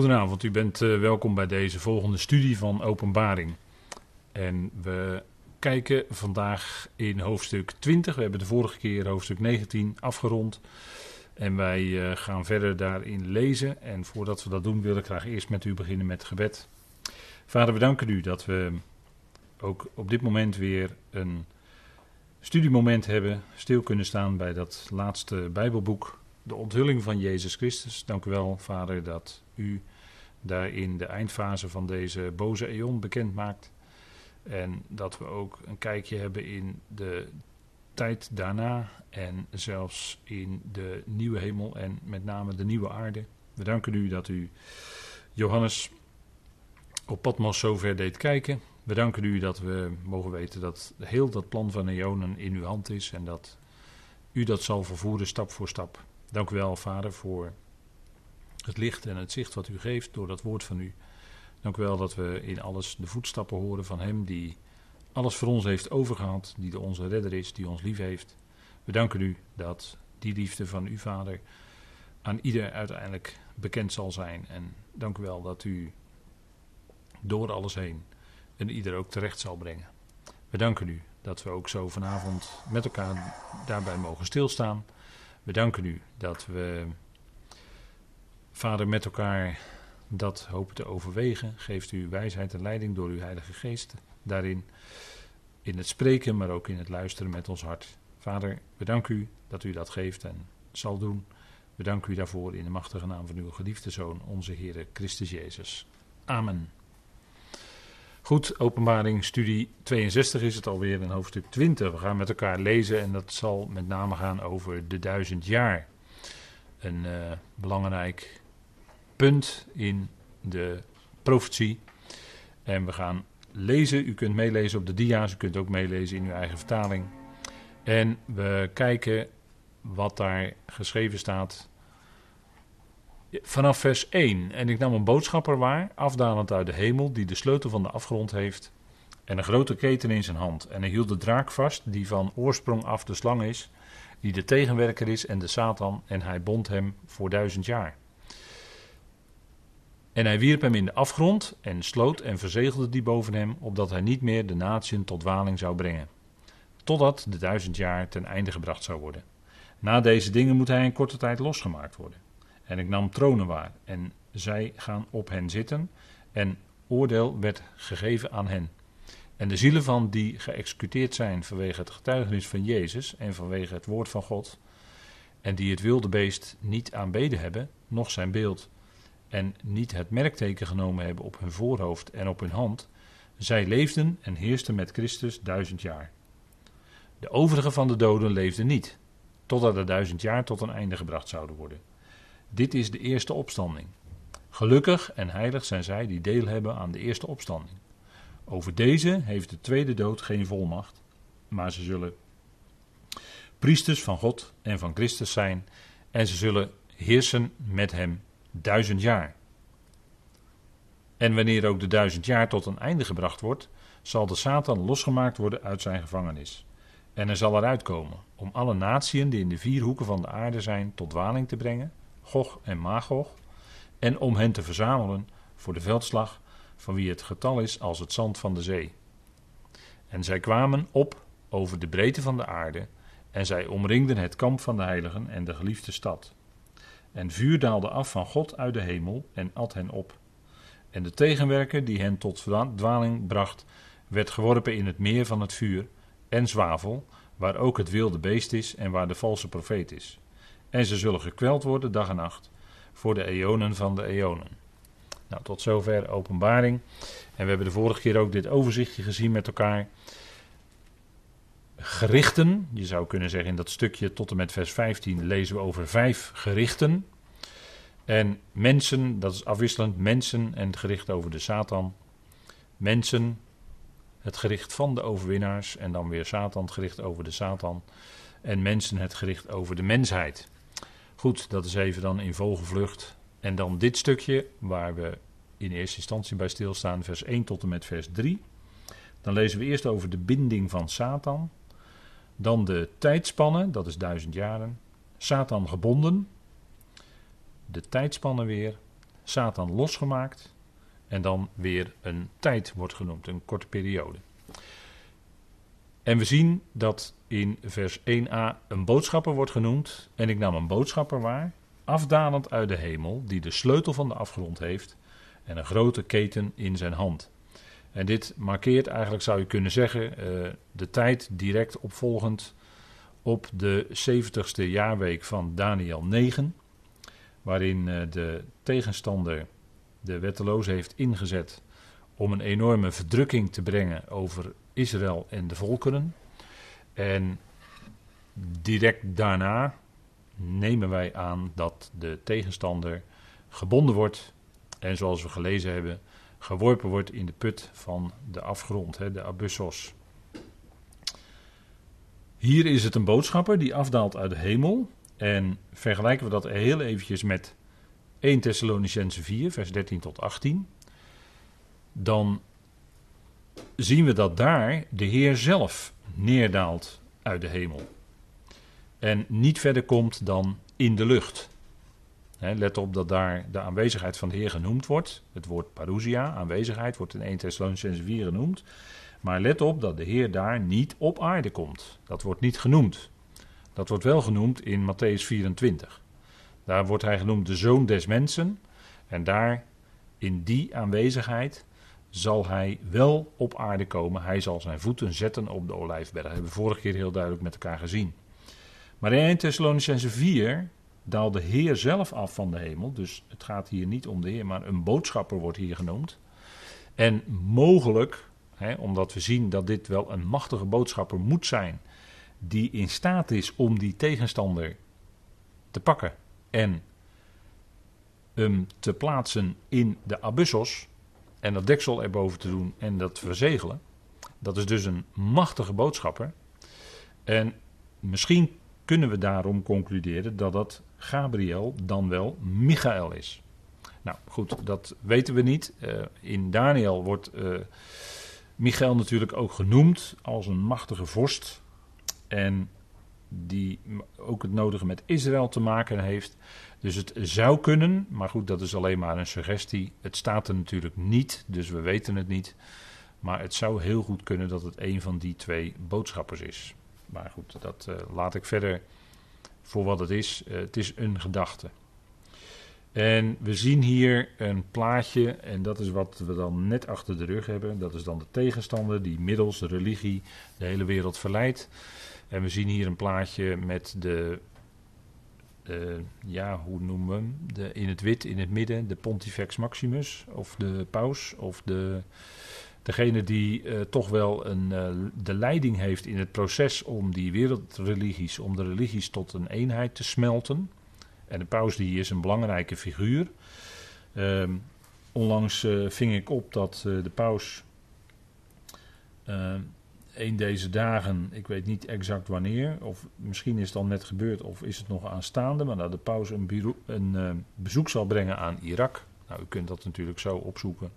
Goedenavond, u bent uh, welkom bij deze volgende studie van Openbaring. En we kijken vandaag in hoofdstuk 20. We hebben de vorige keer hoofdstuk 19 afgerond. En wij uh, gaan verder daarin lezen. En voordat we dat doen, wil ik graag eerst met u beginnen met gebed. Vader, we danken u dat we ook op dit moment weer een studiemoment hebben. Stil kunnen staan bij dat laatste Bijbelboek de onthulling van Jezus Christus. Dank u wel, Vader, dat u daarin de eindfase van deze boze eon bekend maakt. En dat we ook een kijkje hebben in de tijd daarna en zelfs in de nieuwe hemel en met name de nieuwe aarde. We danken u dat u Johannes op Patmos zover deed kijken. We danken u dat we mogen weten dat heel dat plan van eonen in uw hand is en dat u dat zal vervoeren stap voor stap. Dank u wel, Vader, voor het licht en het zicht wat u geeft door dat woord van u. Dank u wel dat we in alles de voetstappen horen van Hem die alles voor ons heeft overgehaald, die de onze redder is, die ons lief heeft. We danken u dat die liefde van u, Vader, aan ieder uiteindelijk bekend zal zijn. En dank u wel dat u door alles heen en ieder ook terecht zal brengen. We danken u dat we ook zo vanavond met elkaar daarbij mogen stilstaan. We danken u dat we, Vader, met elkaar dat hopen te overwegen. Geeft u wijsheid en leiding door uw Heilige Geest daarin. In het spreken, maar ook in het luisteren met ons hart. Vader, we danken u dat u dat geeft en zal doen. We danken u daarvoor in de machtige naam van uw geliefde Zoon, onze Heer Christus Jezus. Amen. Goed, openbaring studie 62 is het alweer in hoofdstuk 20. We gaan met elkaar lezen en dat zal met name gaan over de duizend jaar. Een uh, belangrijk punt in de profetie. En we gaan lezen, u kunt meelezen op de dia's, u kunt ook meelezen in uw eigen vertaling. En we kijken wat daar geschreven staat vanaf vers 1. En ik nam een boodschapper waar, afdalend uit de hemel, die de sleutel van de afgrond heeft. En een grote keten in zijn hand. En hij hield de draak vast, die van oorsprong af de slang is, die de tegenwerker is en de Satan. En hij bond hem voor duizend jaar. En hij wierp hem in de afgrond en sloot en verzegelde die boven hem, opdat hij niet meer de natieën tot dwaling zou brengen. Totdat de duizend jaar ten einde gebracht zou worden. Na deze dingen moet hij in korte tijd losgemaakt worden. En ik nam tronen waar en zij gaan op hen zitten en oordeel werd gegeven aan hen. En de zielen van die geëxecuteerd zijn vanwege het getuigenis van Jezus en vanwege het woord van God, en die het wilde beest niet aanbeden hebben, noch zijn beeld, en niet het merkteken genomen hebben op hun voorhoofd en op hun hand, zij leefden en heersten met Christus duizend jaar. De overige van de doden leefden niet, totdat de duizend jaar tot een einde gebracht zouden worden. Dit is de eerste opstanding. Gelukkig en heilig zijn zij die deel hebben aan de eerste opstanding. Over deze heeft de tweede dood geen volmacht, maar ze zullen priesters van God en van Christus zijn en ze zullen heersen met hem duizend jaar. En wanneer ook de duizend jaar tot een einde gebracht wordt, zal de Satan losgemaakt worden uit zijn gevangenis. En hij zal eruit komen om alle natieën die in de vier hoeken van de aarde zijn tot dwaling te brengen Gog en Magog, en om hen te verzamelen voor de veldslag, van wie het getal is als het zand van de zee. En zij kwamen op over de breedte van de aarde, en zij omringden het kamp van de heiligen en de geliefde stad. En vuur daalde af van God uit de hemel en at hen op. En de tegenwerker die hen tot dwaling bracht, werd geworpen in het meer van het vuur en zwavel, waar ook het wilde beest is en waar de valse profeet is. En ze zullen gekweld worden dag en nacht voor de eonen van de eonen. Nou, tot zover openbaring. En we hebben de vorige keer ook dit overzichtje gezien met elkaar. Gerichten, je zou kunnen zeggen in dat stukje tot en met vers 15 lezen we over vijf gerichten. En mensen, dat is afwisselend, mensen en het gericht over de Satan. Mensen, het gericht van de overwinnaars en dan weer Satan, het gericht over de Satan. En mensen, het gericht over de mensheid. Goed, dat is even dan in vogelvlucht. En dan dit stukje waar we in eerste instantie bij stilstaan, vers 1 tot en met vers 3. Dan lezen we eerst over de binding van Satan. Dan de tijdspannen, dat is duizend jaren. Satan gebonden. De tijdspannen weer. Satan losgemaakt. En dan weer een tijd wordt genoemd, een korte periode. En we zien dat in vers 1a een boodschapper wordt genoemd. En ik nam een boodschapper waar, afdalend uit de hemel, die de sleutel van de afgrond heeft en een grote keten in zijn hand. En dit markeert eigenlijk, zou je kunnen zeggen, uh, de tijd direct opvolgend op de 70ste jaarweek van Daniel 9, waarin uh, de tegenstander de wetteloze heeft ingezet om een enorme verdrukking te brengen over Israël en de volkeren. En direct daarna nemen wij aan dat de tegenstander gebonden wordt en zoals we gelezen hebben, geworpen wordt in de put van de afgrond, hè, de abyssos. Hier is het een boodschapper die afdaalt uit de hemel. En vergelijken we dat heel eventjes met 1 Thessalonicense 4, vers 13 tot 18. Dan zien we dat daar de Heer zelf neerdaalt uit de hemel. En niet verder komt dan in de lucht. Let op dat daar de aanwezigheid van de Heer genoemd wordt. Het woord parousia, aanwezigheid, wordt in 1 Thessalonicense 4 genoemd. Maar let op dat de Heer daar niet op aarde komt. Dat wordt niet genoemd. Dat wordt wel genoemd in Matthäus 24. Daar wordt hij genoemd de zoon des mensen. En daar, in die aanwezigheid, zal hij wel op aarde komen. Hij zal zijn voeten zetten op de olijfberg. Dat hebben we vorige keer heel duidelijk met elkaar gezien. Maar in 1 Thessalonicense 4 daalt de Heer zelf af van de hemel. Dus het gaat hier niet om de Heer, maar een boodschapper wordt hier genoemd. En mogelijk, hè, omdat we zien dat dit wel een machtige boodschapper moet zijn, die in staat is om die tegenstander te pakken en hem te plaatsen in de abyssos en dat deksel erboven te doen en dat verzegelen. Dat is dus een machtige boodschapper. En misschien kunnen we daarom concluderen dat dat Gabriel dan wel Michael is. Nou goed, dat weten we niet. Uh, in Daniel wordt uh, Michael natuurlijk ook genoemd als een machtige vorst. En die ook het nodige met Israël te maken heeft. Dus het zou kunnen, maar goed, dat is alleen maar een suggestie. Het staat er natuurlijk niet, dus we weten het niet. Maar het zou heel goed kunnen dat het een van die twee boodschappers is. Maar goed, dat uh, laat ik verder voor wat het is. Uh, het is een gedachte. En we zien hier een plaatje, en dat is wat we dan net achter de rug hebben. Dat is dan de tegenstander die middels de religie de hele wereld verleidt. En we zien hier een plaatje met de, ja, hoe noemen we hem? De, in het wit, in het midden, de Pontifex Maximus, of de paus, of de, degene die uh, toch wel een, uh, de leiding heeft in het proces om die wereldreligies, om de religies tot een eenheid te smelten. En de paus die is een belangrijke figuur. Uh, onlangs uh, ving ik op dat de paus een deze dagen, ik weet niet exact wanneer, of misschien is het al net gebeurd of is het nog aanstaande, maar dat de paus een, een bezoek zal brengen aan Irak. Nou, u kunt dat natuurlijk zo opzoeken.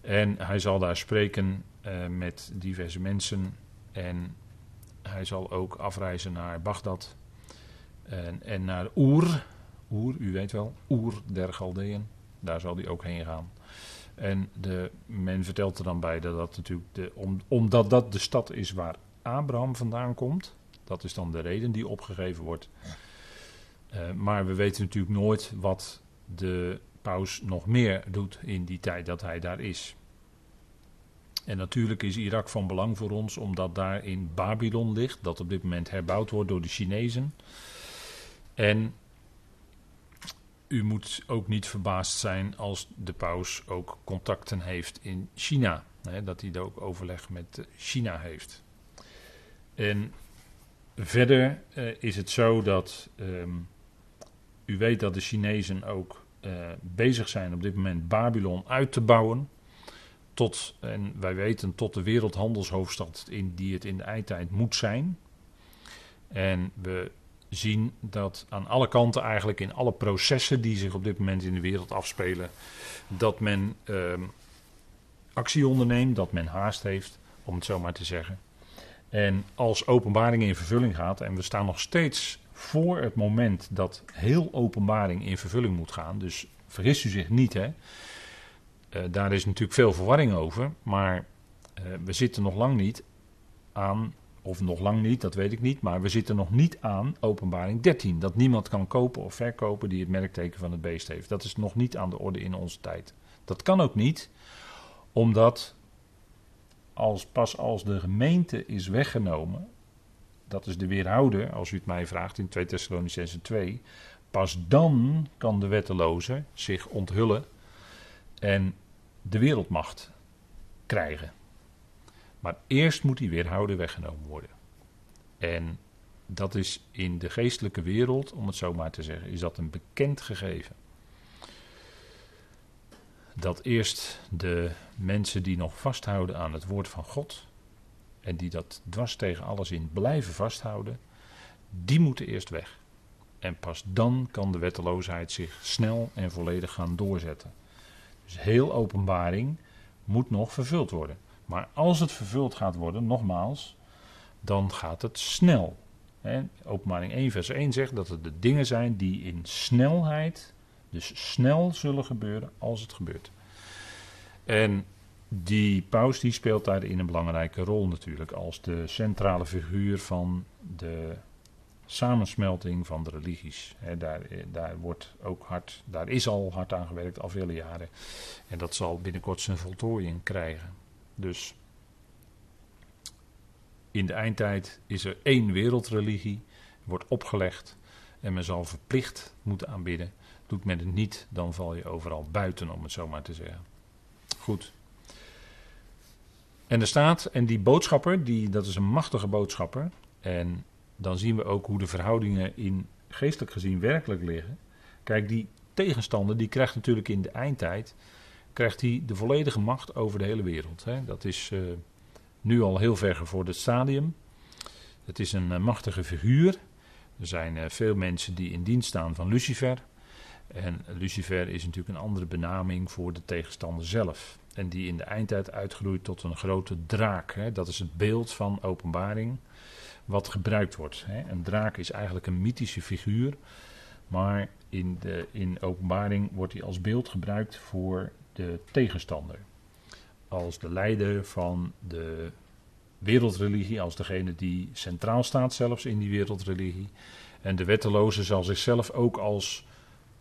En hij zal daar spreken uh, met diverse mensen en hij zal ook afreizen naar Bagdad en, en naar Oer. Oer, u weet wel, Oer der Galdeën. Daar zal hij ook heen gaan. En de, men vertelt er dan bij dat natuurlijk, de, om, omdat dat de stad is waar Abraham vandaan komt. Dat is dan de reden die opgegeven wordt. Uh, maar we weten natuurlijk nooit wat de paus nog meer doet in die tijd dat hij daar is. En natuurlijk is Irak van belang voor ons, omdat daar in Babylon ligt, dat op dit moment herbouwd wordt door de Chinezen. En u moet ook niet verbaasd zijn als de paus ook contacten heeft in China. Hè, dat hij daar ook overleg met China heeft. En verder uh, is het zo dat um, u weet dat de Chinezen ook bezig zijn op dit moment Babylon uit te bouwen. Tot, en wij weten, tot de wereldhandelshoofdstad in, die het in de eindtijd moet zijn. En we zien dat aan alle kanten eigenlijk in alle processen die zich op dit moment in de wereld afspelen, dat men uh, actie onderneemt, dat men haast heeft, om het zo maar te zeggen. En als openbaring in vervulling gaat, en we staan nog steeds voor het moment dat heel openbaring in vervulling moet gaan, dus vergist u zich niet, hè. Eh, daar is natuurlijk veel verwarring over, maar eh, we zitten nog lang niet aan, of nog lang niet, dat weet ik niet, maar we zitten nog niet aan openbaring 13. Dat niemand kan kopen of verkopen die het merkteken van het beest heeft. Dat is nog niet aan de orde in onze tijd. Dat kan ook niet, omdat als, pas als de gemeente is weggenomen, dat is de weerhouder, als u het mij vraagt in 2 Thessalonicenzen 2, pas dan kan de wetteloze zich onthullen en de wereldmacht krijgen. Maar eerst moet die weerhouder weggenomen worden. En dat is in de geestelijke wereld, om het zo maar te zeggen, is dat een bekend gegeven. Dat eerst de mensen die nog vasthouden aan het woord van God, en die dat dwars tegen alles in blijven vasthouden, die moeten eerst weg. En pas dan kan de wetteloosheid zich snel en volledig gaan doorzetten. Dus heel openbaring moet nog vervuld worden. Maar als het vervuld gaat worden, nogmaals, dan gaat het snel. openbaring 1, vers 1 zegt dat het de dingen zijn die in snelheid, dus snel zullen gebeuren als het gebeurt. En die paus die speelt daarin een belangrijke rol natuurlijk, als de centrale figuur van de samensmelting van de religies. daar, daar, wordt ook hard, daar is al hard aan gewerkt al vele jaren. En dat zal binnenkort zijn voltooiing krijgen. Dus in de eindtijd is er één wereldreligie, wordt opgelegd en men zal verplicht moeten aanbidden. Doet men het niet, dan val je overal buiten, om het zo maar te zeggen. Goed. En er staat, en die boodschapper, die, dat is een machtige boodschapper. En dan zien we ook hoe de verhoudingen in geestelijk gezien werkelijk liggen. Kijk, die tegenstander die krijgt natuurlijk in de eindtijd krijgt hij de volledige macht over de hele wereld. Hè. Dat is uh, nu al heel ver gevorderd stadium. Het is een uh, machtige figuur. Er zijn uh, veel mensen die in dienst staan van Lucifer. En Lucifer is natuurlijk een andere benaming voor de tegenstander zelf. En die in de eindtijd uitgroeit tot een grote draak. Hè. Dat is het beeld van openbaring wat gebruikt wordt. Hè. Een draak is eigenlijk een mythische figuur. Maar in, de, in openbaring wordt hij als beeld gebruikt voor de tegenstander. Als de leider van de wereldreligie, als degene die centraal staat zelfs in die wereldreligie. En de wetteloze zal zichzelf ook als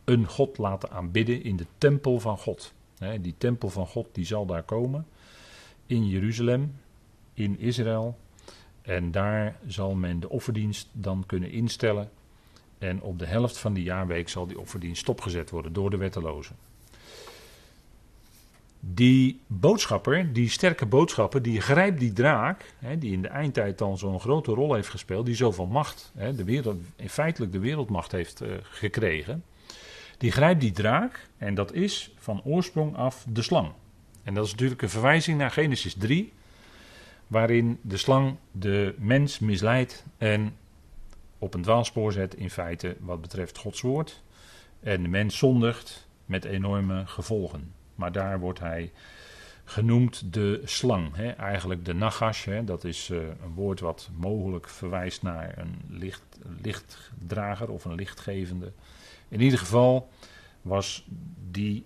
een God laten aanbidden in de tempel van God. Die tempel van God die zal daar komen in Jeruzalem, in Israël. En daar zal men de offerdienst dan kunnen instellen. En op de helft van die jaarweek zal die offerdienst stopgezet worden door de wettelozen. Die boodschapper, die sterke boodschapper, die grijpt die draak, hè, die in de eindtijd dan zo'n grote rol heeft gespeeld, die zoveel macht, hè, de wereld, feitelijk de wereldmacht heeft uh, gekregen. Die grijpt die draak en dat is van oorsprong af de slang. En dat is natuurlijk een verwijzing naar Genesis 3, waarin de slang de mens misleidt en op een dwaalspoor zet in feite wat betreft Gods woord. En de mens zondigt met enorme gevolgen. Maar daar wordt hij genoemd de slang. Hè? Eigenlijk de nagash, hè? dat is uh, een woord wat mogelijk verwijst naar een licht, lichtdrager of een lichtgevende. In ieder geval was die,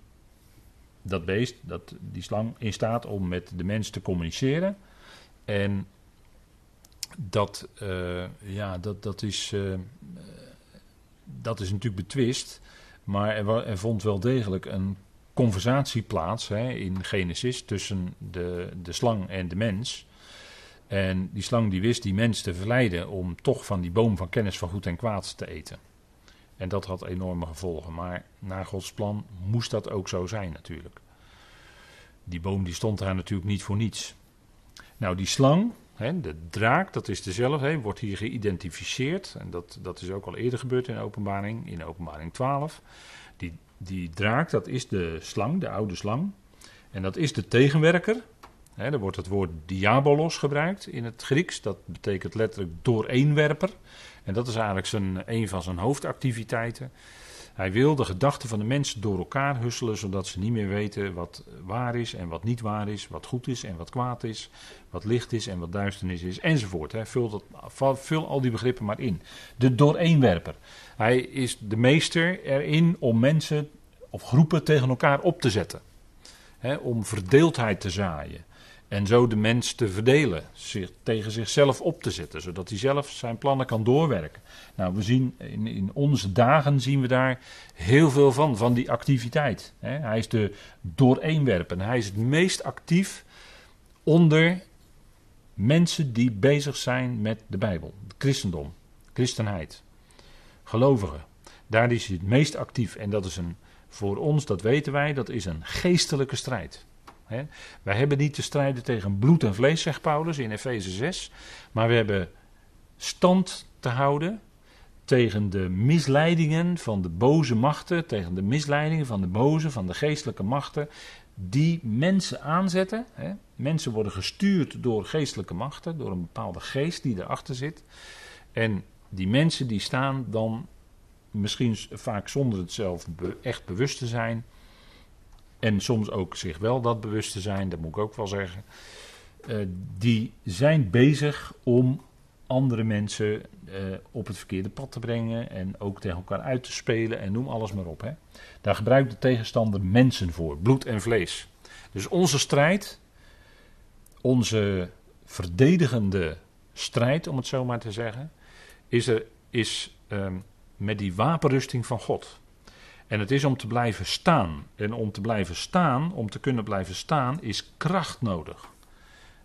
dat beest, dat, die slang, in staat om met de mens te communiceren. En dat, uh, ja, dat, dat, is, uh, dat is natuurlijk betwist. Maar er, er vond wel degelijk een conversatie plaats hè, in Genesis tussen de, de slang en de mens. En die slang die wist die mens te verleiden om toch van die boom van kennis van goed en kwaad te eten. En dat had enorme gevolgen. Maar naar Gods plan moest dat ook zo zijn natuurlijk. Die boom die stond daar natuurlijk niet voor niets. Nou, die slang, hè, de draak, dat is dezelfde, hè, wordt hier geïdentificeerd. En dat, dat is ook al eerder gebeurd in openbaring, in openbaring 12. Die die draak, dat is de slang, de oude slang. En dat is de tegenwerker. He, er wordt het woord diabolos gebruikt in het Grieks. Dat betekent letterlijk dooreenwerper. En dat is eigenlijk zijn, een van zijn hoofdactiviteiten. Hij wil de gedachten van de mensen door elkaar husselen, zodat ze niet meer weten wat waar is en wat niet waar is, wat goed is en wat kwaad is, wat licht is en wat duisternis is, enzovoort. Vul, dat, vul al die begrippen maar in. De dooreenwerper. Hij is de meester erin om mensen of groepen tegen elkaar op te zetten. Om verdeeldheid te zaaien. En zo de mens te verdelen, zich tegen zichzelf op te zetten, zodat hij zelf zijn plannen kan doorwerken. Nou, we zien in, in onze dagen zien we daar heel veel van, van die activiteit. Hij is de dooreenwerpen. Hij is het meest actief onder mensen die bezig zijn met de Bijbel, het christendom, christenheid, gelovigen. Daar is hij het meest actief. En dat is een, voor ons, dat weten wij, dat is een geestelijke strijd. Wij hebben niet te strijden tegen bloed en vlees, zegt Paulus in Efeze 6. Maar we hebben stand te houden tegen de misleidingen van de boze machten, tegen de misleidingen van de boze, van de geestelijke machten, die mensen aanzetten. Mensen worden gestuurd door geestelijke machten, door een bepaalde geest die erachter zit. En die mensen die staan dan misschien vaak zonder het zelf echt bewust te zijn. En soms ook zich wel dat bewust te zijn, dat moet ik ook wel zeggen. Uh, die zijn bezig om andere mensen uh, op het verkeerde pad te brengen en ook tegen elkaar uit te spelen en noem alles maar op. Hè. Daar gebruikt de tegenstander mensen voor, bloed en vlees. Dus onze strijd, onze verdedigende strijd, om het zo maar te zeggen, is, er, is um, met die wapenrusting van God. En het is om te blijven staan. En om te blijven staan, om te kunnen blijven staan, is kracht nodig.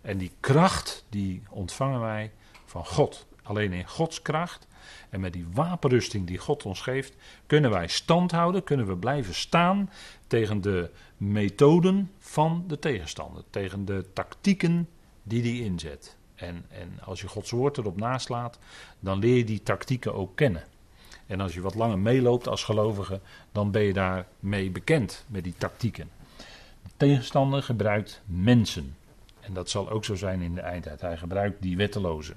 En die kracht, die ontvangen wij van God. Alleen in Gods kracht en met die wapenrusting die God ons geeft, kunnen wij stand houden, kunnen we blijven staan tegen de methoden van de tegenstander, tegen de tactieken die die inzet. En, en als je Gods woord erop naslaat, dan leer je die tactieken ook kennen. En als je wat langer meeloopt als gelovige, dan ben je daarmee bekend met die tactieken. De tegenstander gebruikt mensen. En dat zal ook zo zijn in de eindtijd. Hij gebruikt die wetteloze.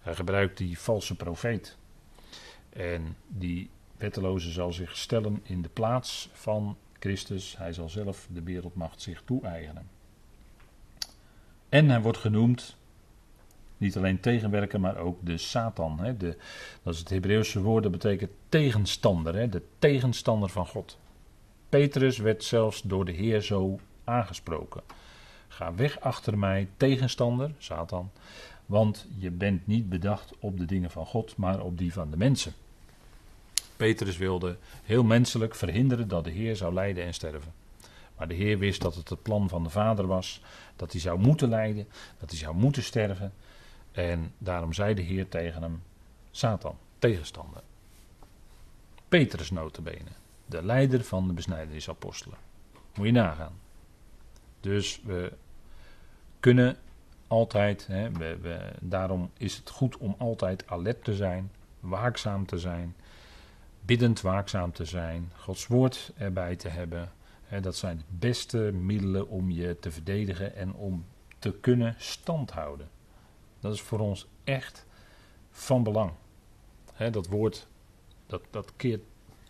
Hij gebruikt die valse profeet. En die wetteloze zal zich stellen in de plaats van Christus. Hij zal zelf de wereldmacht zich toe-eigenen. En hij wordt genoemd niet alleen tegenwerken, maar ook de Satan. Hè, de, dat is het Hebreeuwse woord, dat betekent tegenstander, hè, de tegenstander van God. Petrus werd zelfs door de Heer zo aangesproken. Ga weg achter mij, tegenstander, Satan, want je bent niet bedacht op de dingen van God, maar op die van de mensen. Petrus wilde heel menselijk verhinderen dat de Heer zou lijden en sterven. Maar de Heer wist dat het het plan van de Vader was, dat hij zou moeten lijden, dat hij zou moeten sterven. En daarom zei de Heer tegen hem, Satan, tegenstander. Petrus notabene, de leider van de besnijdenisapostelen. Moet je nagaan. Dus we kunnen altijd, hè, we, daarom is het goed om altijd alert te zijn, waakzaam te zijn, biddend waakzaam te zijn, Gods woord erbij te hebben. Hè, dat zijn de beste middelen om je te verdedigen en om te kunnen standhouden. Dat is voor ons echt van belang. dat woord, dat, dat keert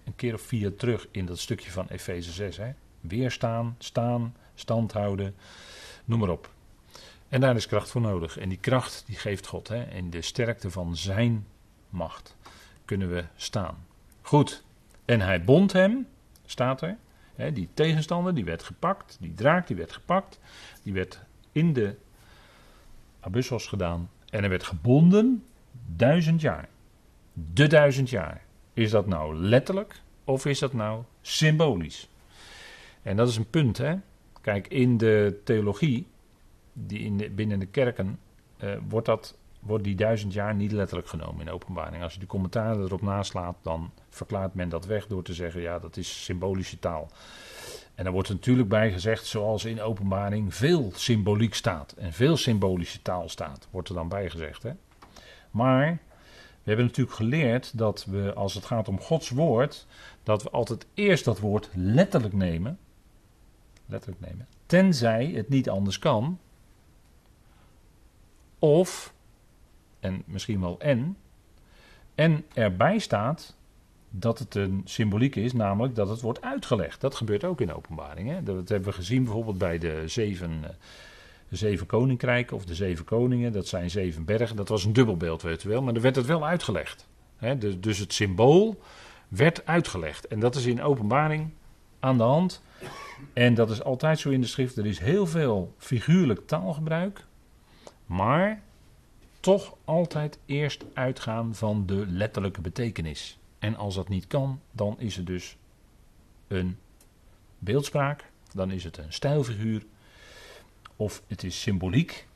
een keer of vier terug in dat stukje van Efeze 6. Hè. Weerstaan, staan, stand houden, noem maar op. En daar is kracht voor nodig. En die kracht die geeft God. Hè. En de sterkte van zijn macht kunnen we staan. Goed. En hij bond hem, staat er. Die tegenstander die werd gepakt. Die draak die werd gepakt. Die werd in de Abyssos gedaan. En hij werd gebonden duizend jaar. De duizend jaar. Is dat nou letterlijk of is dat nou symbolisch? En dat is een punt, hè. Kijk, in de theologie, die in de, binnen de kerken, uh, wordt, dat, wordt die duizend jaar niet letterlijk genomen in openbaring. Als je de commentaren erop naslaat, dan verklaart men dat weg door te zeggen, ja, dat is symbolische taal. En daar wordt natuurlijk bij gezegd, zoals in openbaring veel symboliek staat en veel symbolische taal staat, wordt er dan bij gezegd. Hè? Maar we hebben natuurlijk geleerd dat we, als het gaat om Gods woord, dat we altijd eerst dat woord letterlijk nemen. Letterlijk nemen. Tenzij het niet anders kan. Of, en misschien wel en, en erbij staat dat het een symboliek is, namelijk dat het wordt uitgelegd. Dat gebeurt ook in openbaring. Dat hebben we gezien bijvoorbeeld bij de zeven, eh, zeven koninkrijken of de zeven koningen. Dat zijn zeven bergen. Dat was een dubbelbeeld, weet wel. Maar er werd het wel uitgelegd. Dus, dus het symbool werd uitgelegd. En dat is in openbaring aan de hand. En dat is altijd zo in de schrift. Er is heel veel figuurlijk taalgebruik. Maar toch altijd eerst uitgaan van de letterlijke betekenis. En als dat niet kan, dan is het dus een beeldspraak, dan is het een stijlfiguur of het is symboliek.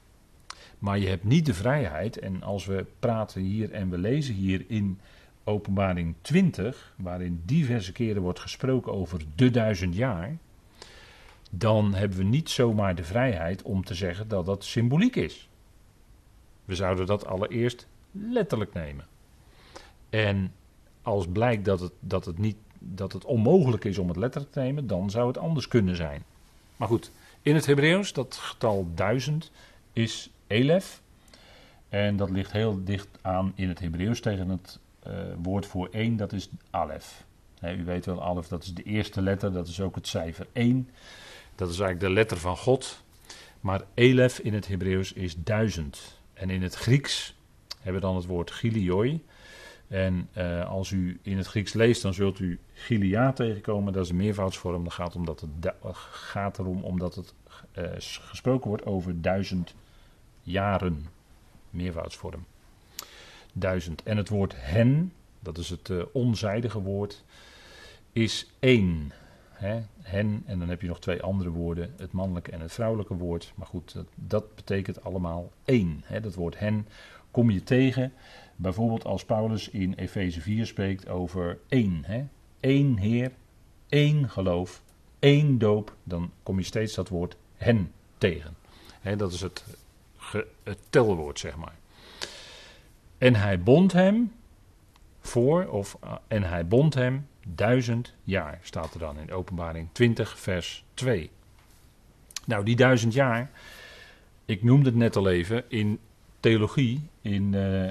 Maar je hebt niet de vrijheid, en als we praten hier en we lezen hier in Openbaring 20, waarin diverse keren wordt gesproken over de duizend jaar, dan hebben we niet zomaar de vrijheid om te zeggen dat dat symboliek is. We zouden dat allereerst letterlijk nemen. En als blijkt dat het, dat het, niet, dat het onmogelijk is om het letterlijk te nemen, dan zou het anders kunnen zijn. Maar goed, in het Hebreeuws, dat getal duizend is elef. En dat ligt heel dicht aan in het Hebreeuws tegen het uh, woord voor één, dat is alef. u weet wel, alef, dat is de eerste letter, dat is ook het cijfer 1. Dat is eigenlijk de letter van God. Maar elef in het Hebreeuws is duizend. En in het Grieks hebben we dan het woord gilioi. En uh, als u in het Grieks leest, dan zult u gilia tegenkomen. Dat is een meervoudsvorm. Dat gaat, omdat het gaat erom omdat het uh, gesproken wordt over duizend jaren. Meervoudsvorm. Duizend. En het woord hen, dat is het uh, onzijdige woord, is één. Hè? Hen, en dan heb je nog twee andere woorden, het mannelijke en het vrouwelijke woord. Maar goed, dat, dat betekent allemaal één. Hè? Dat woord hen kom je tegen Bijvoorbeeld als Paulus in Efeze 4 spreekt over één. Hè? Heer, één geloof, één doop. Dan kom je steeds dat woord hen tegen. Hè, dat is het, het telwoord, zeg maar. En hij bond hem voor, of, en hij bond hem duizend jaar, staat er dan in openbaring 20, vers 2. Nou, die duizend jaar, ik noemde het net al even, in theologie, in, uh,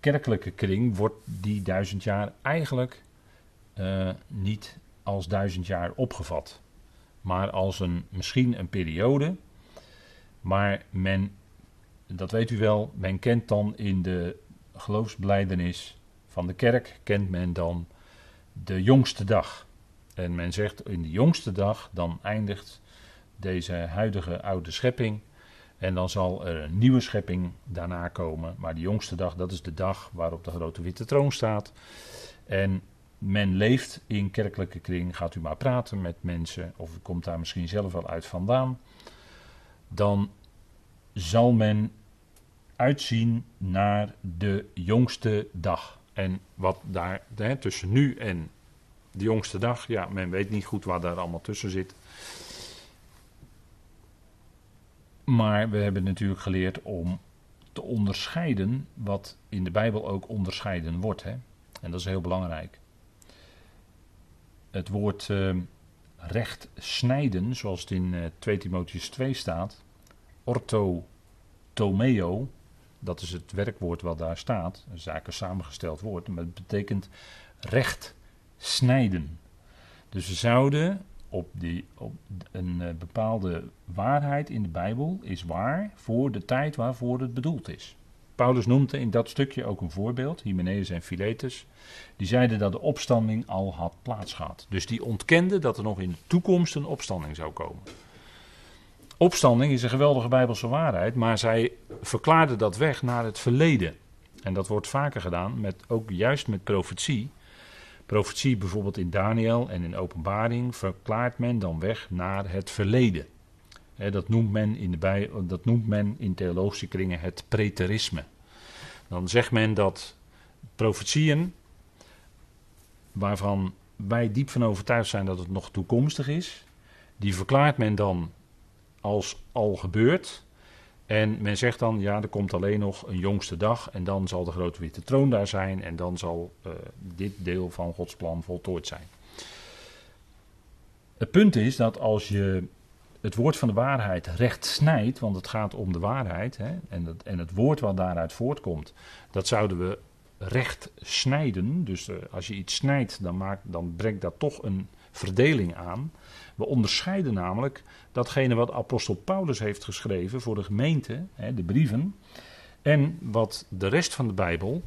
kerkelijke kring wordt die duizend jaar eigenlijk uh, niet als duizend jaar opgevat. Maar als een, misschien een periode. Maar men, dat weet u wel, men kent dan in de geloofsblijdenis van de kerk, kent men dan de jongste dag. En men zegt in de jongste dag, dan eindigt deze huidige oude schepping en dan zal er een nieuwe schepping daarna komen. Maar de jongste dag, dat is de dag waarop de grote witte troon staat. En men leeft in kerkelijke kring. Gaat u maar praten met mensen, of u komt daar misschien zelf wel uit vandaan. Dan zal men uitzien naar de jongste dag. En wat daar hè, tussen nu en de jongste dag, ja, men weet niet goed wat daar allemaal tussen zit. Maar we hebben natuurlijk geleerd om te onderscheiden wat in de Bijbel ook onderscheiden wordt. Hè? En dat is heel belangrijk. Het woord uh, recht snijden, zoals het in uh, 2 Timotheus 2 staat, orthotomeo, dat is het werkwoord wat daar staat, een zaken samengesteld woord, maar het betekent recht snijden. Dus we zouden op, die, op een uh, bepaalde waarheid in de Bijbel is waar voor de tijd waarvoor het bedoeld is. Paulus noemde in dat stukje ook een voorbeeld, Hymenaeus en Philetus. Die zeiden dat de opstanding al had plaatsgehad. Dus die ontkenden dat er nog in de toekomst een opstanding zou komen. Opstanding is een geweldige Bijbelse waarheid, maar zij verklaarden dat weg naar het verleden. En dat wordt vaker gedaan, met, ook juist met profetie. Profetie bijvoorbeeld in Daniel en in Openbaring verklaart men dan weg naar het verleden. dat, noemt men in de bij, dat noemt men in theologische kringen het preterisme. Dan zegt men dat profetieën, waarvan wij diep van overtuigd zijn dat het nog toekomstig is, die verklaart men dan als al gebeurd. En men zegt dan, ja, er komt alleen nog een jongste dag en dan zal de grote witte troon daar zijn en dan zal uh, dit deel van Gods plan voltooid zijn. Het punt is dat als je het woord van de waarheid recht snijdt, want het gaat om de waarheid, hè, en, het, en het woord wat daaruit voortkomt, dat zouden we recht snijden. Dus uh, als je iets snijdt, dan, maakt, dan brengt dat toch een verdeling aan. We onderscheiden namelijk datgene wat apostel Paulus heeft geschreven voor de gemeente, de brieven, en wat de rest van de Bijbel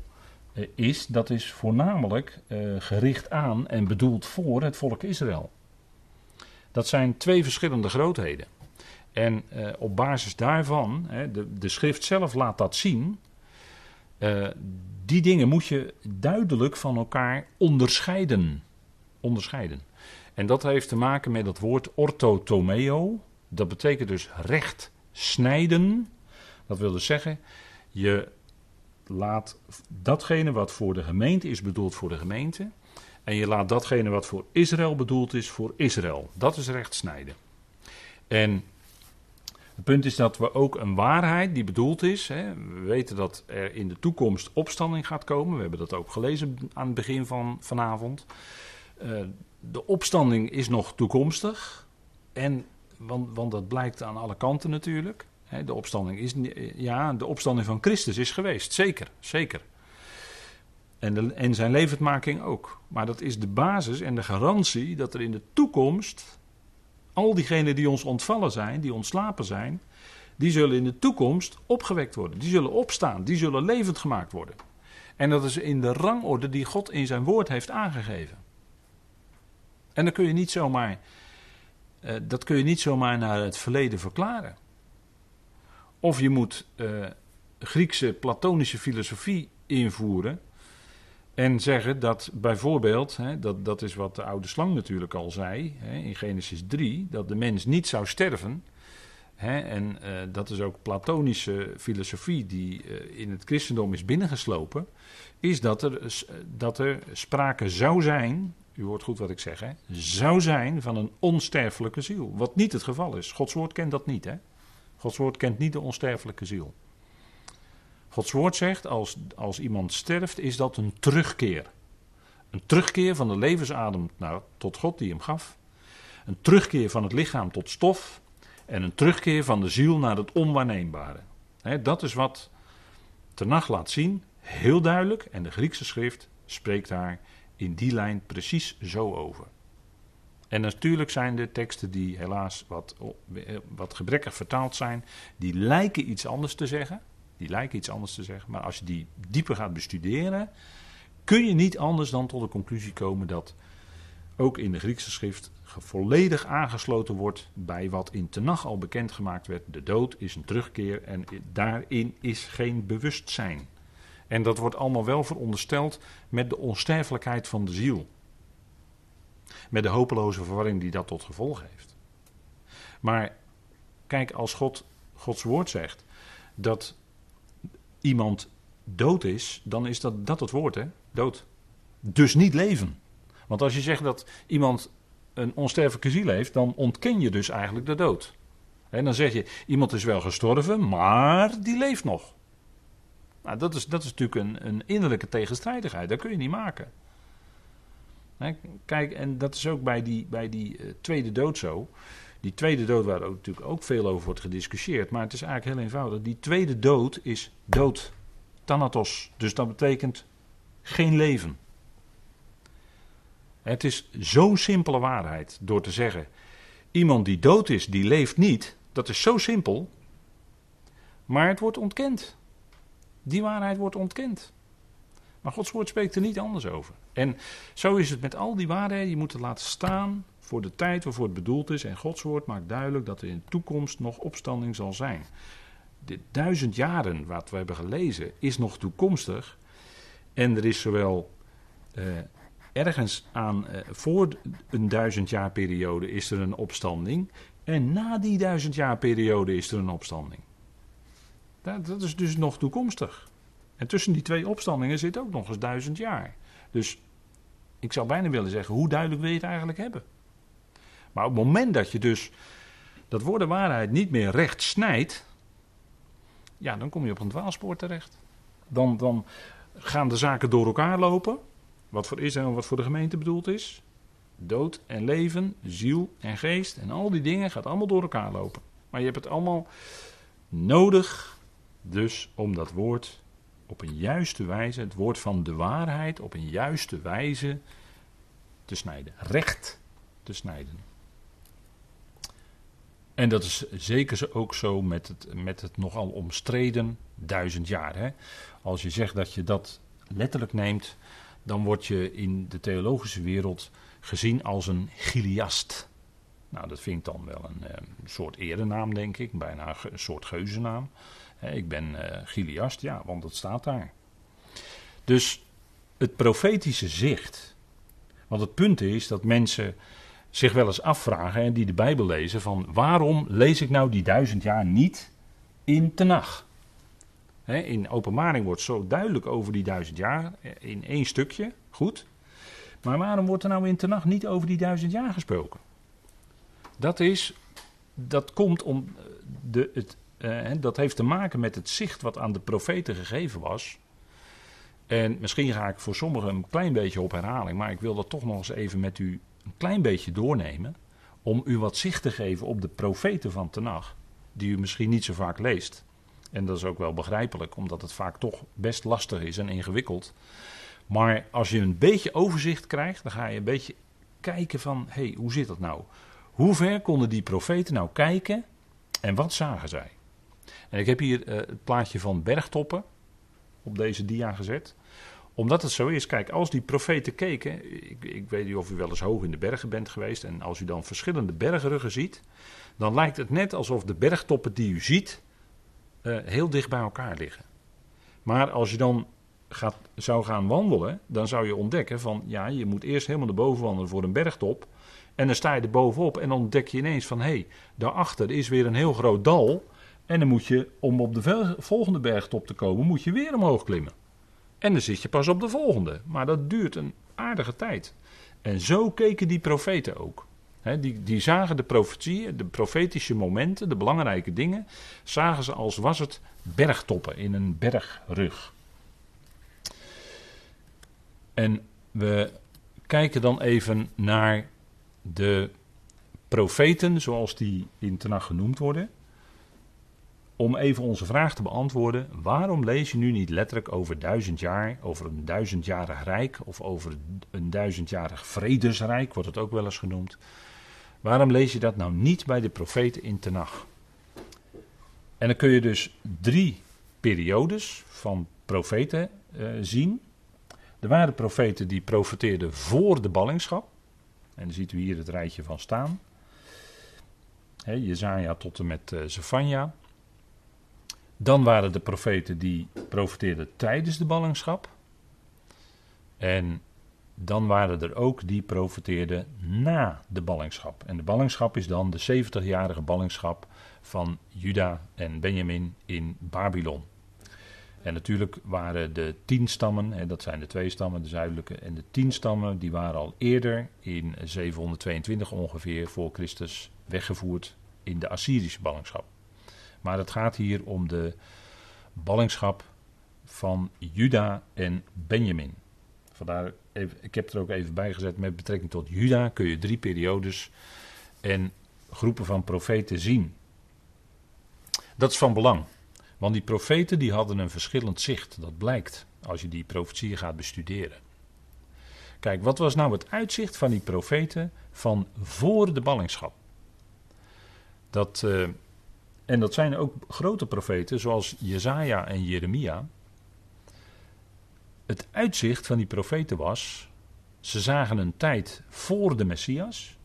eh, is, dat is voornamelijk eh, gericht aan en bedoeld voor het volk Israël. Dat zijn twee verschillende grootheden. En uh, op basis daarvan, de, schrift zelf laat dat zien. Die dingen moet je duidelijk van elkaar onderscheiden. Onderscheiden. En dat heeft te maken met het woord orthotomeo. Dat betekent dus recht snijden. Dat wil dus zeggen, je laat datgene wat voor de gemeente is bedoeld voor de gemeente. En je laat datgene wat voor Israël bedoeld is voor Israël. Dat is recht snijden. En het punt is dat we ook een waarheid die bedoeld is. Hè, we weten dat er in de toekomst opstanding gaat komen. We hebben dat ook gelezen aan het begin van vanavond. Uh, de opstanding is nog toekomstig. En, want, want dat blijkt aan alle kanten natuurlijk. De opstanding is ja, de opstanding van Christus is geweest. Zeker, zeker. En, en zijn levendmaking ook. Maar dat is de basis en de garantie dat er in de toekomst al diegenen die ons ontvallen zijn, die ontslapen zijn, die zullen in de toekomst opgewekt worden. Die zullen opstaan, die zullen levend gemaakt worden. En dat is in de rangorde die God in zijn woord heeft aangegeven. En dan kun je niet zomaar, uh, dat kun je niet zomaar naar het verleden verklaren. Of je moet uh, Griekse platonische filosofie invoeren en zeggen dat bijvoorbeeld, hè, dat, dat is wat de oude slang natuurlijk al zei hè, in Genesis 3, dat de mens niet zou sterven. Hè, en uh, dat is ook platonische filosofie die in het christendom is binnengeslopen. Is dat er, dat er sprake zou zijn, u hoort goed wat ik zeg, hè, zou zijn van een onsterfelijke ziel. Wat niet het geval is. Gods woord kent dat niet. Hè? Gods woord kent niet de onsterfelijke ziel. Gods woord zegt, als, als iemand sterft, is dat een terugkeer. Een terugkeer van de levensadem naar, tot God die hem gaf. Een terugkeer van het lichaam tot stof. En een terugkeer van de ziel naar het onwaarneembare. dat is wat Tenach laat zien, heel duidelijk. En de Griekse schrift spreekt daar in die lijn precies zo over. En natuurlijk zijn er teksten die helaas wat, wat gebrekkig vertaald zijn, die lijken iets anders te zeggen. Die lijken iets anders te zeggen. Maar als je die dieper gaat bestuderen, kun je niet anders dan tot de conclusie komen dat ook in de Griekse schrift volledig aangesloten wordt bij wat in Tenach al bekendgemaakt werd. De dood is een terugkeer en daarin is geen bewustzijn. En dat wordt allemaal wel verondersteld met de onsterfelijkheid van de ziel. Met de hopeloze verwarring die dat tot gevolg heeft. Maar kijk, als God Gods woord zegt dat iemand dood is, dan is dat, dat het woord, hè? Dood. Dus niet leven. Want als je zegt dat iemand een onsterfelijke ziel heeft, dan ontken je dus eigenlijk de dood. En dan zeg je, iemand is wel gestorven, maar die leeft nog. Nou, dat, is, dat is natuurlijk een, een innerlijke tegenstrijdigheid. Dat kun je niet maken. Kijk, en dat is ook bij die, bij die uh, tweede dood zo. Die tweede dood, waar ook, natuurlijk ook veel over wordt gediscussieerd. Maar het is eigenlijk heel eenvoudig. Die tweede dood is dood. Thanatos. Dus dat betekent geen leven. Het is zo'n simpele waarheid. Door te zeggen: iemand die dood is, die leeft niet. Dat is zo simpel. Maar het wordt ontkend. Die waarheid wordt ontkend. Maar Gods woord spreekt er niet anders over. En zo is het met al die waarheden. Je moet het laten staan voor de tijd waarvoor het bedoeld is. En Gods woord maakt duidelijk dat er in de toekomst nog opstanding zal zijn. De duizend jaren wat we hebben gelezen is nog toekomstig. En er is zowel eh, ergens aan, eh, voor een duizend jaar periode is er een opstanding. En na die duizend jaar periode is er een opstanding. Dat, is dus nog toekomstig. En tussen die twee opstandingen zit ook nog eens duizend jaar. Dus ik zou bijna willen zeggen, hoe duidelijk wil je het eigenlijk hebben? Maar op het moment dat je dus dat woord de waarheid niet meer recht snijdt, ja, dan kom je op een dwaalspoor terecht. Dan, dan gaan de zaken door elkaar lopen. Wat voor Israël en wat voor de gemeente bedoeld is. Dood en leven, ziel en geest en al die dingen gaat allemaal door elkaar lopen. Maar je hebt het allemaal nodig, dus om dat woord op een juiste wijze, het woord van de waarheid, op een juiste wijze te snijden. Recht te snijden. En dat is zeker ook zo met het, met het nogal omstreden duizend jaar. Hè? Als je zegt dat je dat letterlijk neemt, dan word je in de theologische wereld gezien als een Giliast. Nou, dat vind ik dan wel een, eh, soort erenaam, denk ik. Bijna een soort geuzennaam. Ik ben uh, Giliast, ja, want dat staat daar. Dus het profetische zicht. Want het punt is dat mensen zich wel eens afvragen en die de Bijbel lezen van waarom lees ik nou die duizend jaar niet in Tenach? in openbaring wordt zo duidelijk over die duizend jaar eh, in één stukje, goed. Maar waarom wordt er nou in Tenach niet over die duizend jaar gesproken? Dat is, dat komt om eh, de, het, eh, dat heeft te maken met het zicht wat aan de profeten gegeven was. En misschien ga ik voor sommigen een klein beetje op herhaling, maar ik wil dat toch nog eens even met u een klein beetje doornemen. Om u wat zicht te geven op de profeten van Tenach, die u misschien niet zo vaak leest. En dat is ook wel begrijpelijk, omdat het vaak toch best lastig is en ingewikkeld. Maar als je een beetje overzicht krijgt, dan ga je een beetje kijken van, hé, hey, hoe zit dat nou? Hoe ver konden die profeten nou kijken en wat zagen zij? En ik heb hier uh, het plaatje van bergtoppen op deze dia gezet. Omdat het zo is, kijk, als die profeten keken, ik, ik weet niet of u wel eens hoog in de bergen bent geweest, en als u dan verschillende bergruggen ziet, dan lijkt het net alsof de bergtoppen die u ziet, uh, heel dicht bij elkaar liggen. Maar als je dan gaat, zou gaan wandelen, dan zou je ontdekken van ja, je moet eerst helemaal naar boven wandelen voor een bergtop. En dan sta je er bovenop en dan ontdek je ineens van hé, daarachter is weer een heel groot dal. En dan moet je, om op de volgende bergtop te komen, moet je weer omhoog klimmen. En dan zit je pas op de volgende. Maar dat duurt een aardige tijd. En zo keken die profeten ook die, die zagen de profetieën, de profetische momenten, de belangrijke dingen, zagen ze als was het bergtoppen in een bergrug. En we kijken dan even naar de profeten, zoals die in Tenach genoemd worden. Om even onze vraag te beantwoorden: waarom lees je nu niet letterlijk over duizend jaar, over een duizendjarig rijk of over een duizendjarig vredesrijk, wordt het ook wel eens genoemd? Waarom lees je dat nou niet bij de profeten in Tenach? En dan kun je dus drie periodes van profeten uh, zien. Er waren profeten die profeteerden voor de ballingschap. En dan ziet u hier het rijtje van staan. He, Jezaja tot en met uh, Dan waren de profeten die profeteerden tijdens de ballingschap. En dan waren er ook die profeteerden na de ballingschap. En de ballingschap is dan de 70-jarige ballingschap van Juda en Benjamin in Babylon. En natuurlijk waren de tien stammen, hè, dat zijn de twee stammen, de zuidelijke en de tien stammen, die waren al eerder in 722 ongeveer voor Christus weggevoerd in de Assyrische ballingschap. Maar het gaat hier om de ballingschap van Juda en Benjamin. Vandaar, even, ik heb er ook even bij gezet met betrekking tot Juda kun je drie periodes en groepen van profeten zien. Dat is van belang. Want die profeten die hadden een verschillend zicht. Dat blijkt als je die profetieën gaat bestuderen. Kijk, wat was nou het uitzicht van die profeten van voor de ballingschap? Dat, uh, en dat zijn ook grote profeten zoals Jezaja en Jeremia het uitzicht van die profeten was, ze zagen een tijd voor de Messias.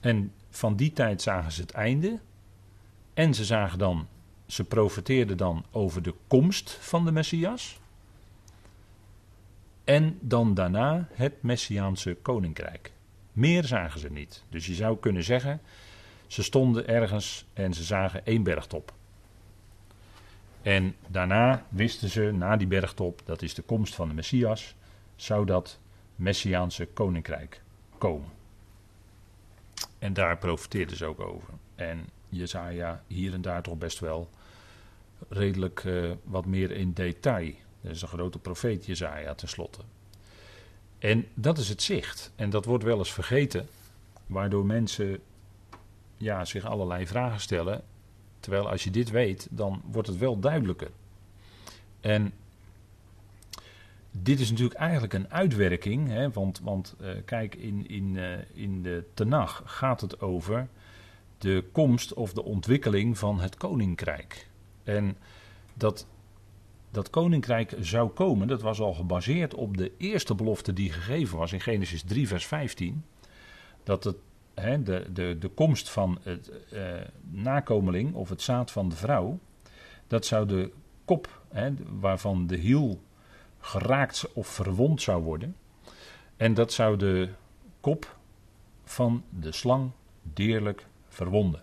En van die tijd zagen ze het einde. En ze zagen dan, ze profeteerden dan over de komst van de Messias. En dan daarna het Messiaanse koninkrijk. Meer zagen ze niet. Dus je zou kunnen zeggen, ze stonden ergens en ze zagen één bergtop. En daarna wisten ze, na die bergtop, dat is de komst van de Messias, zou dat Messiaanse koninkrijk komen. En daar profiteerden ze ook over. En Jezaja hier en daar toch best wel redelijk uh, wat meer in detail. Dat is een grote profeet Jezaja tenslotte. En dat is het zicht. En dat wordt wel eens vergeten, waardoor mensen ja, zich allerlei vragen stellen Terwijl als je dit weet, dan wordt het wel duidelijker. En dit is natuurlijk eigenlijk een uitwerking, hè, want, want uh, kijk, in, in, uh, in de Tenach gaat het over de komst of de ontwikkeling van het koninkrijk. En dat, dat koninkrijk zou komen, dat was al gebaseerd op de eerste belofte die gegeven was in Genesis 3, vers 15. Dat het de, de, de komst van het uh, nakomeling of het zaad van de vrouw, dat zou de kop, hè, waarvan de hiel geraakt of verwond zou worden, en dat zou de kop van de slang deerlijk verwonden.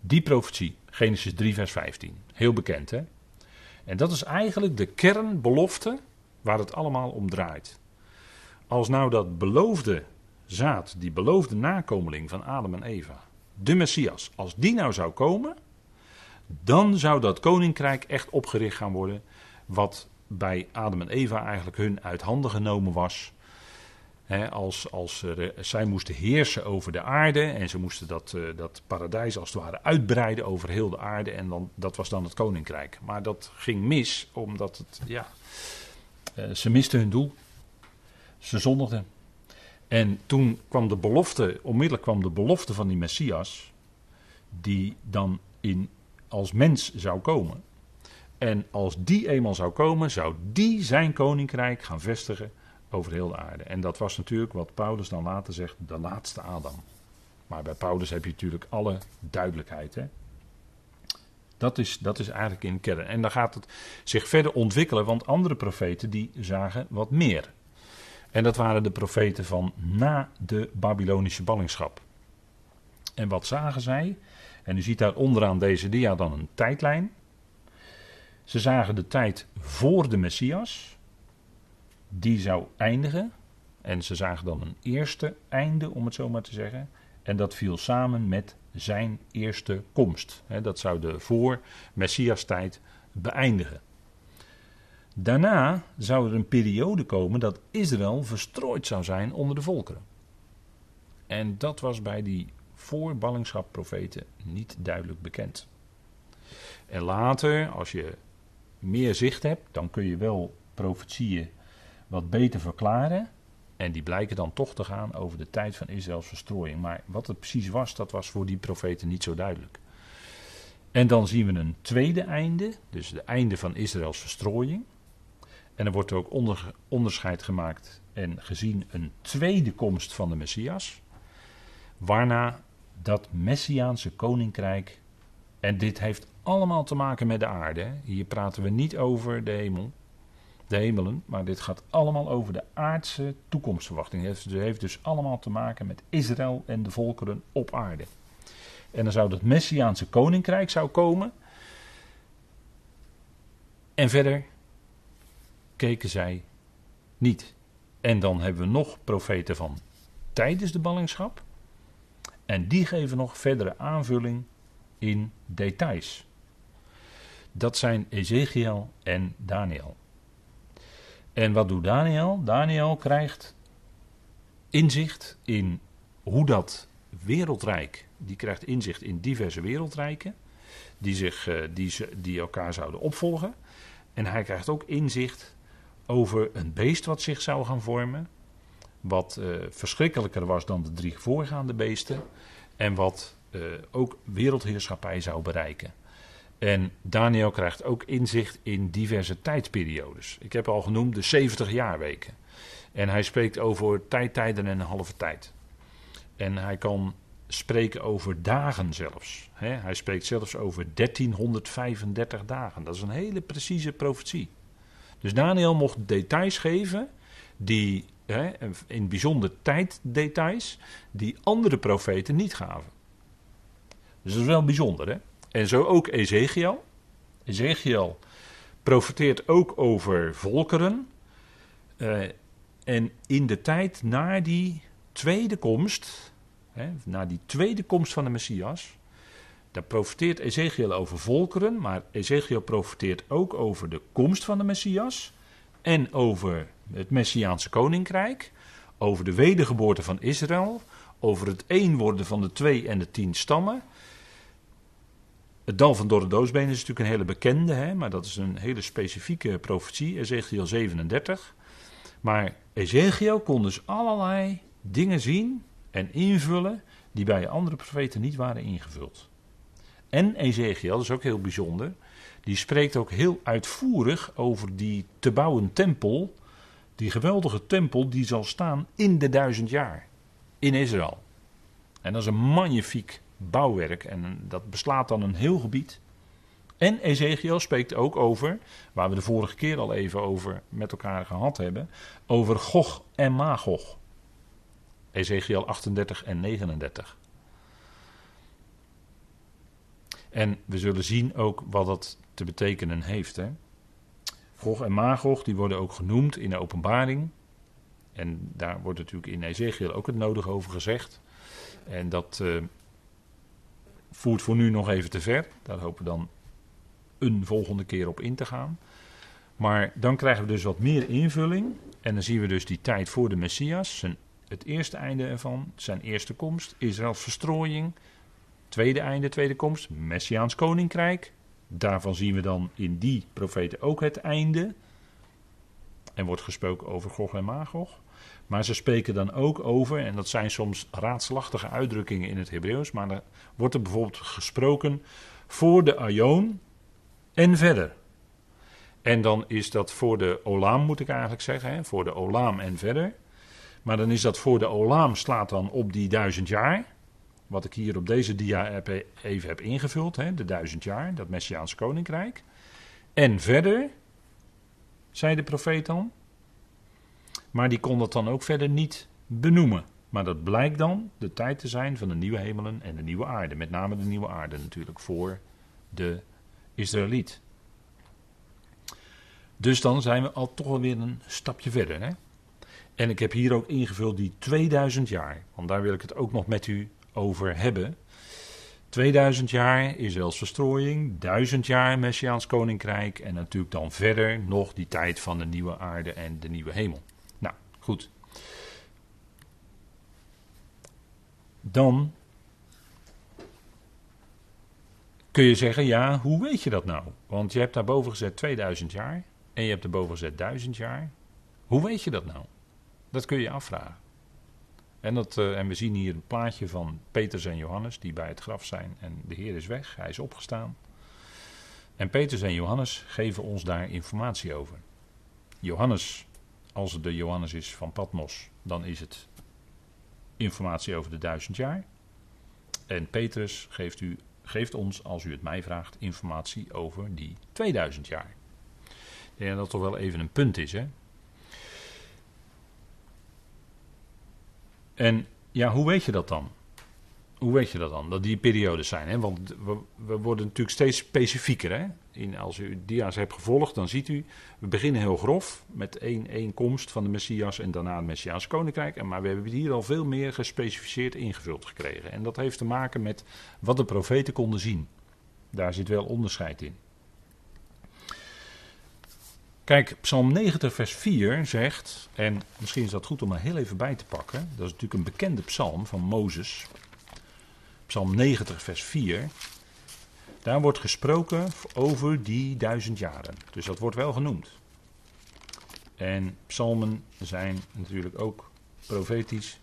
Die profetie, Genesis 3, vers 15. Heel bekend, hè? En dat is eigenlijk de kernbelofte waar het allemaal om draait. Als nou dat beloofde zaad, die beloofde nakomeling van Adam en Eva, de Messias, als die nou zou komen, dan zou dat koninkrijk echt opgericht gaan worden, wat bij Adam en Eva eigenlijk hun uit handen genomen was als, als zij moesten heersen over de aarde en ze moesten dat, uh, dat paradijs als het ware uitbreiden over heel de aarde en dan, dat was dan het koninkrijk. Maar dat ging mis omdat het, ja, uh, ze misten hun doel. Ze zondigden. En toen kwam de belofte, onmiddellijk kwam de belofte van die Messias, die dan in, als mens zou komen. En als die eenmaal zou komen, zou die zijn koninkrijk gaan vestigen over heel de aarde. En dat was natuurlijk wat Paulus dan later zegt, de laatste Adam. Maar bij Paulus heb je natuurlijk alle duidelijkheid. Hè? Dat, is, dat is eigenlijk in kern. En dan gaat het zich verder ontwikkelen, want andere profeten die zagen wat meer. En dat waren de profeten van na de Babylonische ballingschap. En wat zagen zij? En u ziet daar onderaan deze dia dan een tijdlijn. Ze zagen de tijd voor de Messias die zou eindigen. En ze zagen dan een eerste einde, om het zo maar te zeggen. En dat viel samen met zijn eerste komst. dat zou de voor-Messias-tijd beëindigen. Daarna zou er een periode komen dat Israël verstrooid zou zijn onder de volkeren. En dat was bij die voorballingschap-profeten niet duidelijk bekend. En later, als je meer zicht hebt, dan kun je wel profetieën wat beter verklaren. En die blijken dan toch te gaan over de tijd van Israëls verstrooiing. Maar wat het precies was, dat was voor die profeten niet zo duidelijk. En dan zien we een tweede einde, dus het einde van Israëls verstrooiing. En er wordt ook onder, onderscheid gemaakt en gezien een tweede komst van de Messias. Waarna dat Messiaanse koninkrijk, en dit heeft allemaal te maken met de aarde. Hier praten we niet over de hemel, de hemelen. Maar dit gaat allemaal over de aardse toekomstverwachting. Het heeft dus allemaal te maken met Israël en de volkeren op aarde. En dan zou het Messiaanse koninkrijk zou komen. En verder keken zij niet. En dan hebben we nog profeten van tijdens de ballingschap. En die geven nog verdere aanvulling in details. Dat zijn Ezekiel en Daniel. En wat doet Daniel? Daniel krijgt inzicht in hoe dat wereldrijk, die krijgt inzicht in diverse wereldrijken, die, zich, eh, die, die elkaar zouden opvolgen. En hij krijgt ook inzicht over een beest wat zich zou gaan vormen, wat uh, verschrikkelijker was dan de drie voorgaande beesten, en wat uh, ook wereldheerschappij zou bereiken. En Daniel krijgt ook inzicht in diverse tijdsperiodes. Ik heb al genoemd de 70 jaarweken. En hij spreekt over tijdtijden en een halve tijd. En hij kan spreken over dagen zelfs. hij spreekt zelfs over 1335 dagen. Dat is een hele precieze profetie. Dus Daniel mocht details geven die, in bijzonder tijddetails, die andere profeten niet gaven. Dus dat is wel bijzonder, hè? En zo ook Ezekiel. Ezekiel profeteert ook over volkeren. Uh, en in de tijd na die tweede komst, hè, na die tweede komst van de Messias, daar profeteert Ezekiel over volkeren, maar Ezekiel profeteert ook over de komst van de Messias en over het Messiaanse koninkrijk, over de wedergeboorte van Israël, over het een worden van de twee en de tien stammen het dal van Dorre Doosbeen is natuurlijk een hele bekende, hè, maar dat is een hele specifieke profetie, Ezekiel 37. Maar Ezekiel kon dus allerlei dingen zien en invullen die bij andere profeten niet waren ingevuld. En Ezekiel, dat is ook heel bijzonder, die spreekt ook heel uitvoerig over die te bouwen tempel, die geweldige tempel die zal staan in de duizend jaar in Israël. En dat is een magnifiek bouwwerk en dat beslaat dan een heel gebied. En Ezekiel spreekt ook over, waar we de vorige keer al even over met elkaar gehad hebben, over Gog en Magog. Ezekiel 38 en 39. En we zullen zien ook wat dat te betekenen heeft. Hè? Gog en Magog, die worden ook genoemd in de openbaring. En daar wordt natuurlijk in Ezekiel ook het nodige over gezegd. En dat uh, voert voor nu nog even te ver. Daar hopen we dan een volgende keer op in te gaan. Maar dan krijgen we dus wat meer invulling. En dan zien we dus die tijd voor de Messias. Zijn, het eerste einde ervan, zijn eerste komst, Israëls verstrooiing. Tweede einde, tweede komst, Messiaans koninkrijk. Daarvan zien we dan in die profeten ook het einde. En wordt gesproken over Gog en Magog. Maar ze spreken dan ook over, en dat zijn soms raadslachtige uitdrukkingen in het Hebreeuws, maar dan wordt er bijvoorbeeld gesproken voor de Aion en verder. En dan is dat voor de Olaam, moet ik eigenlijk zeggen, hè, voor de Olaam en verder. Maar dan is dat voor de Olaam slaat dan op die duizend jaar. Wat ik hier op deze dia even heb ingevuld, hè, de duizend jaar, dat Messiaans koninkrijk. En verder, zei de profeet dan, maar die kon dat dan ook verder niet benoemen. Maar dat blijkt dan de tijd te zijn van de nieuwe hemelen en de nieuwe aarde. Met name de nieuwe aarde natuurlijk voor de Israëliet. Dus dan zijn we al toch alweer een stapje verder. Hè? En ik heb hier ook ingevuld die 2000 jaar. Want daar wil ik het ook nog met u over hebben. 2000 jaar Israëls verstrooiing, 1000 jaar Messiaans koninkrijk en natuurlijk dan verder nog die tijd van de nieuwe aarde en de nieuwe hemel. Goed. Dan kun je zeggen, ja, hoe weet je dat nou? Want je hebt daarboven gezet 2000 jaar en je hebt erboven gezet 1000 jaar. Hoe weet je dat nou? Dat kun je afvragen. En, dat, uh, en we zien hier een plaatje van Petrus en Johannes die bij het graf zijn. En de Heer is weg, hij is opgestaan. En Petrus en Johannes geven ons daar informatie over. Johannes als het de Johannes is van Patmos, dan is het informatie over de duizend jaar. En Petrus geeft, u, geeft ons, als u het mij vraagt, informatie over die 2000 jaar. Dat dat toch wel even een punt is, hè? En ja, hoe weet je dat dan? Hoe weet je dat dan? Dat die periodes zijn, hè? Want we, worden natuurlijk steeds specifieker, hè? in, als u dia's hebt gevolgd, dan ziet u, we beginnen heel grof met één, één komst van de Messias en daarna het Messiaans Koninkrijk. En, maar we hebben hier al veel meer gespecificeerd ingevuld gekregen. En dat heeft te maken met wat de profeten konden zien. Daar zit wel onderscheid in. Kijk, Psalm 90, vers 4 zegt, en misschien is dat goed om er heel even bij te pakken. Dat is natuurlijk een bekende psalm van Mozes. Psalm 90, vers 4. Daar wordt gesproken over die duizend jaren. Dus dat wordt wel genoemd. En psalmen zijn natuurlijk ook profetisch.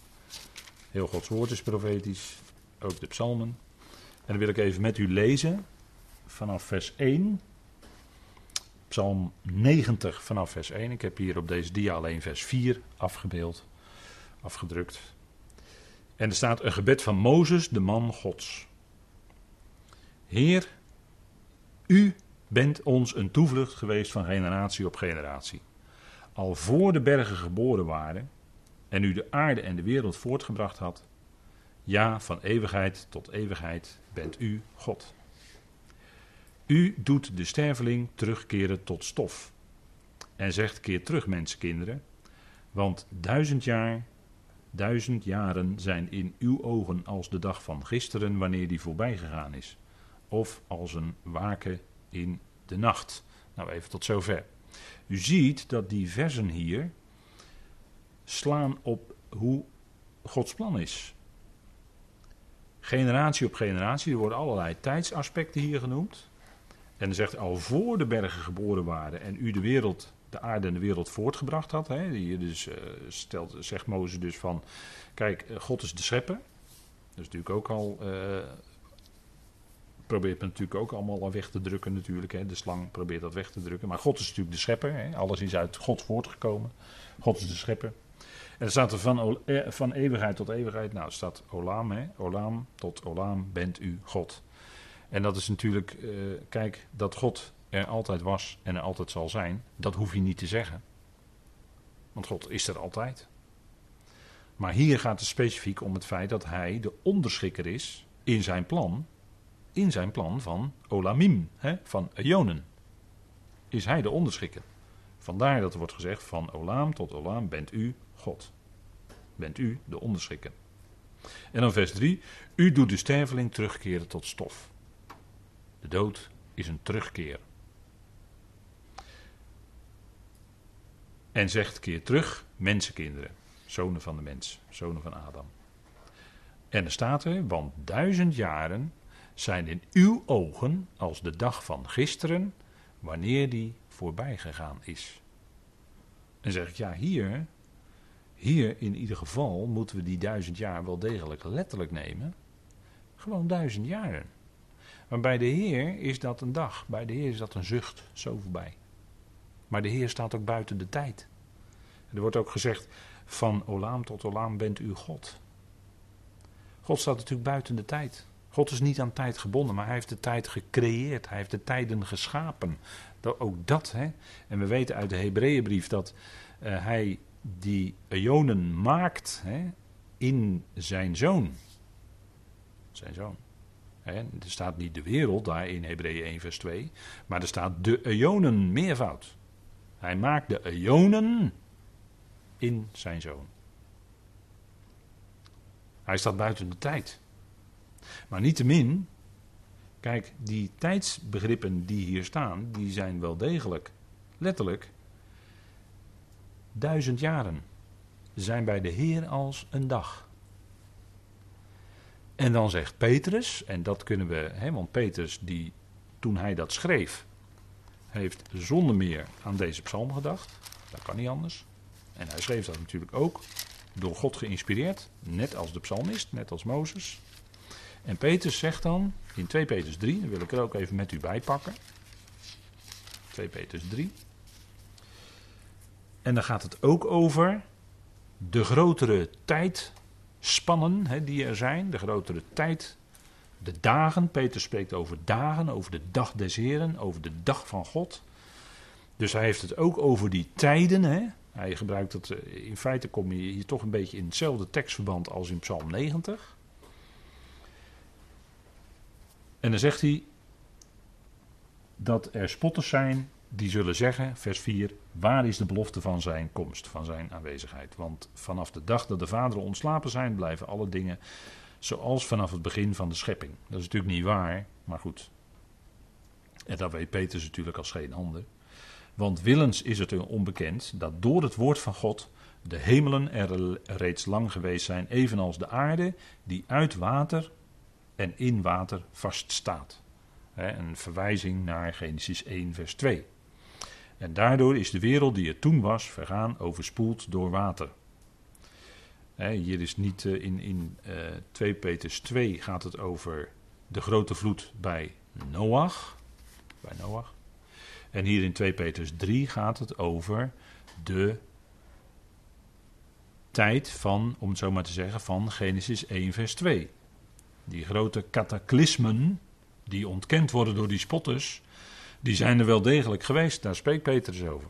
Heel Gods woord is profetisch. Ook de psalmen. En dan wil ik even met u lezen vanaf vers 1. Psalm 90 vanaf vers 1. Ik heb hier op deze dia alleen vers 4 afgebeeld, afgedrukt. En er staat een gebed van Mozes, de man Gods. Heer, u bent ons een toevlucht geweest van generatie op generatie. Al voor de bergen geboren waren en u de aarde en de wereld voortgebracht had, ja, van eeuwigheid tot eeuwigheid bent u God. U doet de sterveling terugkeren tot stof. En zegt: Keer terug, mensenkinderen, want duizend jaar, duizend jaren zijn in uw ogen als de dag van gisteren, wanneer die voorbij gegaan is of als een waken in de nacht. Nou, even tot zover. U ziet dat die versen hier slaan op hoe Gods plan is. Generatie op generatie, er worden allerlei tijdsaspecten hier genoemd. En zegt al voor de bergen geboren waren en u de wereld, de aarde en de wereld voortgebracht had. Hè, hier dus, uh, stelt, zegt Mozes dus van, kijk, eh, God is de schepper. Dat is natuurlijk ook al uh, probeert men natuurlijk ook allemaal weg te drukken natuurlijk. Hè. De slang probeert dat weg te drukken. Maar God is natuurlijk de schepper. Hè. Alles is uit God voortgekomen. God is de schepper. En er staat er van, eh, eeuwigheid tot eeuwigheid. Nou, staat Olam, hè? Olam tot Olam bent u God. En dat is natuurlijk, eh, kijk, dat God er altijd was en er altijd zal zijn, dat hoef je niet te zeggen. Want God is er altijd. Maar hier gaat het specifiek om het feit dat hij de onderschikker is in zijn plan. In zijn plan van Olamim, hè, van Ionen. Is hij de onderschikker. Vandaar dat er wordt gezegd: van Olam tot Olam bent u God. Bent u de onderschikker. En dan vers 3: U doet de sterveling terugkeren tot stof. De dood is een terugkeer. En zegt keer terug, mensenkinderen, zonen van de mens, zonen van Adam. En er staat er, want duizend jaren zijn in uw ogen als de dag van gisteren, wanneer die voorbij gegaan is. En zeg ik, ja, hier, hier in ieder geval moeten we die duizend jaar wel degelijk letterlijk nemen. Gewoon duizend jaren. Maar bij de Heer is dat een dag, bij de Heer is dat een zucht, zo voorbij. Maar de Heer staat ook buiten de tijd. er wordt ook gezegd, van Olaam tot Olaam bent u God. God staat natuurlijk buiten de tijd. God is niet aan tijd gebonden, maar hij heeft de tijd gecreëerd. Hij heeft de tijden geschapen. ook dat, hè. En we weten uit de Hebreeënbrief dat uh, hij die eonen maakt hè, in zijn zoon. Zijn zoon. Er staat niet de wereld daar in Hebreeën 1 vers 2, maar er staat de eonen meervoud. Hij maakt de eonen in zijn zoon. Hij staat buiten de tijd. Maar niettemin, kijk, die tijdsbegrippen die hier staan, die zijn wel degelijk, letterlijk, duizend jaren zijn bij de Heer als een dag. En dan zegt Petrus, en dat kunnen we, hè, want Petrus die toen hij dat schreef, heeft zonder meer aan deze psalm gedacht. Dat kan niet anders. En hij schreef dat natuurlijk ook door God geïnspireerd, net als de psalmist, net als Mozes. En Petrus zegt dan in 2 Petrus 3, dat wil ik er ook even met u bij pakken. 2 Petrus 3. En dan gaat het ook over de grotere tijdspannen hè, die er zijn, de grotere tijd, de dagen. Petrus spreekt over dagen, over de dag des Heren, over de dag van God. Dus hij heeft het ook over die tijden. Hij gebruikt het, eh, in feite kom je hier toch een beetje in hetzelfde tekstverband als in Psalm 90. En dan zegt hij dat er spotters zijn die zullen zeggen, vers 4, waar is de belofte van zijn komst, van zijn aanwezigheid? Want vanaf de dag dat de vaderen ontslapen zijn, blijven alle dingen zoals vanaf het begin van de schepping. Dat is natuurlijk niet waar, maar goed. En dat weet Petrus natuurlijk als geen ander. Want willens is het onbekend dat door het woord van God de hemelen er reeds lang geweest zijn, evenals de aarde die uit water en in water vaststaat. Een verwijzing naar Genesis 1, vers 2. En daardoor is de wereld die er toen was vergaan, overspoeld door water. Hier is niet eh, in, in 2 eh, Petrus 2 gaat het over de grote vloed bij Noach. Bij Noach. En hier in 2 Petrus 3 gaat het over de tijd van, om het zo maar te zeggen, van Genesis 1 vers 2. Die grote cataclysmen die ontkend worden door die spotters, die zijn er wel degelijk geweest. Daar spreekt Petrus over.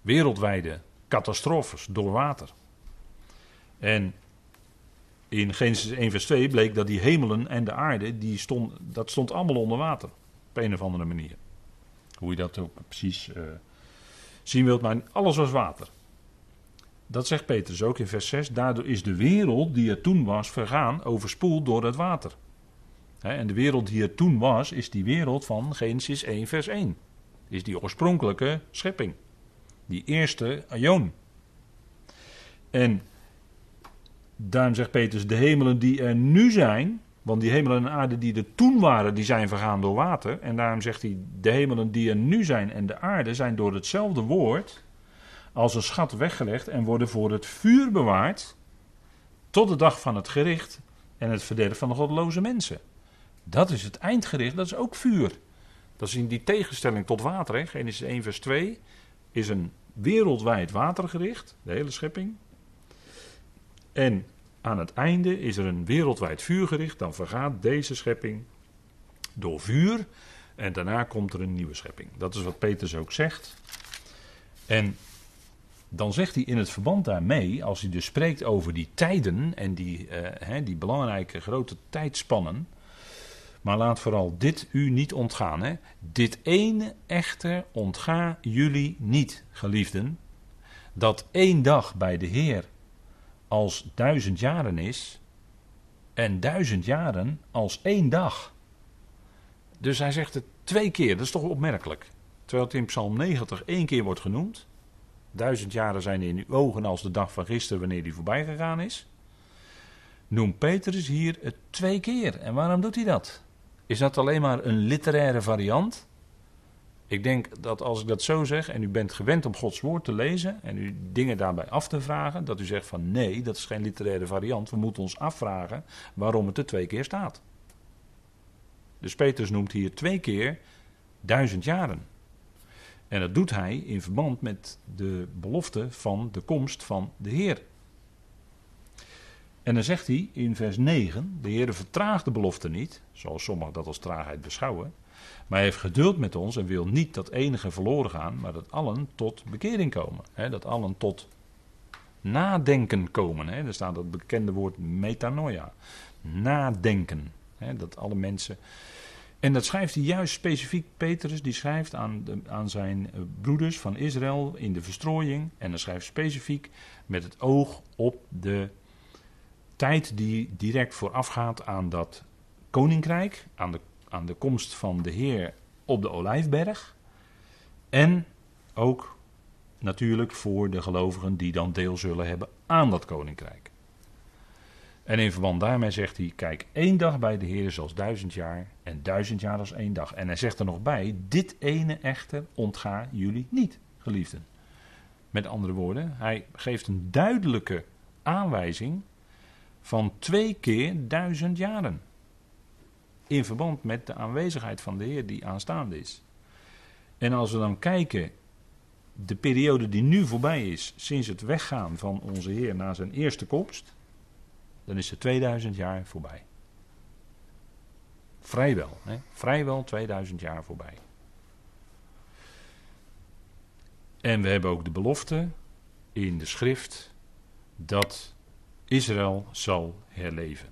Wereldwijde catastrofes door water. En in Genesis 1 vers 2 bleek dat die hemelen en de aarde, die stond, dat stond allemaal onder water. Op een of andere manier. Hoe je dat ook precies uh, zien wilt, maar alles was water. Dat zegt Petrus ook in vers 6. Daardoor is de wereld die er toen was vergaan, overspoeld door het water. En de wereld die er toen was, is die wereld van Genesis 1, vers 1. Is die oorspronkelijke schepping. Die eerste aion. En daarom zegt Petrus, de hemelen die er nu zijn, want die hemelen en aarde die er toen waren, die zijn vergaan door water. En daarom zegt hij, de hemelen die er nu zijn en de aarde zijn door hetzelfde woord als een schat weggelegd en worden voor het vuur bewaard tot de dag van het gericht en het verderf van de goddeloze mensen. Dat is het eindgericht, dat is ook vuur. Dat is in die tegenstelling tot water. Hè. Genesis 1 vers 2 is een wereldwijd watergericht, de hele schepping. En aan het einde is er een wereldwijd vuurgericht, dan vergaat deze schepping door vuur en daarna komt er een nieuwe schepping. Dat is wat Petrus ook zegt. En dan zegt hij in het verband daarmee, als hij dus spreekt over die tijden en die, uh, die belangrijke grote tijdspannen. Maar laat vooral dit u niet ontgaan. Hè? Dit ene echter ontga jullie niet, geliefden. Dat één dag bij de Heer als duizend jaren is. En duizend jaren als één dag. Dus hij zegt het twee keer, dat is toch opmerkelijk. Terwijl het in Psalm 90 één keer wordt genoemd. Duizend jaren zijn in uw ogen als de dag van gisteren wanneer die voorbij gegaan is. Noemt Petrus hier het twee keer. En waarom doet hij dat? Is dat alleen maar een literaire variant? Ik denk dat als ik dat zo zeg en u bent gewend om Gods woord te lezen en u dingen daarbij af te vragen, dat u zegt van nee, dat is geen literaire variant. We moeten ons afvragen waarom het er twee keer staat. Dus Petrus noemt hier twee keer duizend jaren. En dat doet hij in verband met de belofte van de komst van de Heer. En dan zegt hij in vers 9: De Heer vertraagt de belofte niet, zoals sommigen dat als traagheid beschouwen. Maar hij heeft geduld met ons en wil niet dat enige verloren gaan, maar dat allen tot bekering komen. dat allen tot nadenken komen. He, er staat het bekende woord metanoia. Nadenken. dat alle mensen en dat schrijft hij juist specifiek, Petrus, die schrijft aan, de, aan zijn eh, broeders van Israël in de verstrooiing. En dan schrijft specifiek met het oog op de tijd die direct voorafgaat aan dat koninkrijk, aan de, aan de komst van de Heer op de Olijfberg. En ook natuurlijk voor de gelovigen die dan deel zullen hebben aan dat koninkrijk. En in verband daarmee zegt hij: Kijk, één dag bij de Heer is als duizend jaar, en duizend jaar als één dag. En hij zegt er nog bij: Dit ene echter ontga jullie niet, geliefden. Met andere woorden, hij geeft een duidelijke aanwijzing van twee keer duizend jaren. In verband met de aanwezigheid van de Heer die aanstaande is. En als we dan kijken, de periode die nu voorbij is, sinds het weggaan van onze Heer na zijn eerste komst dan is er 2000 jaar voorbij. Vrijwel, hè? vrijwel 2000 jaar voorbij. En we hebben ook de belofte in de schrift dat Israël zal herleven.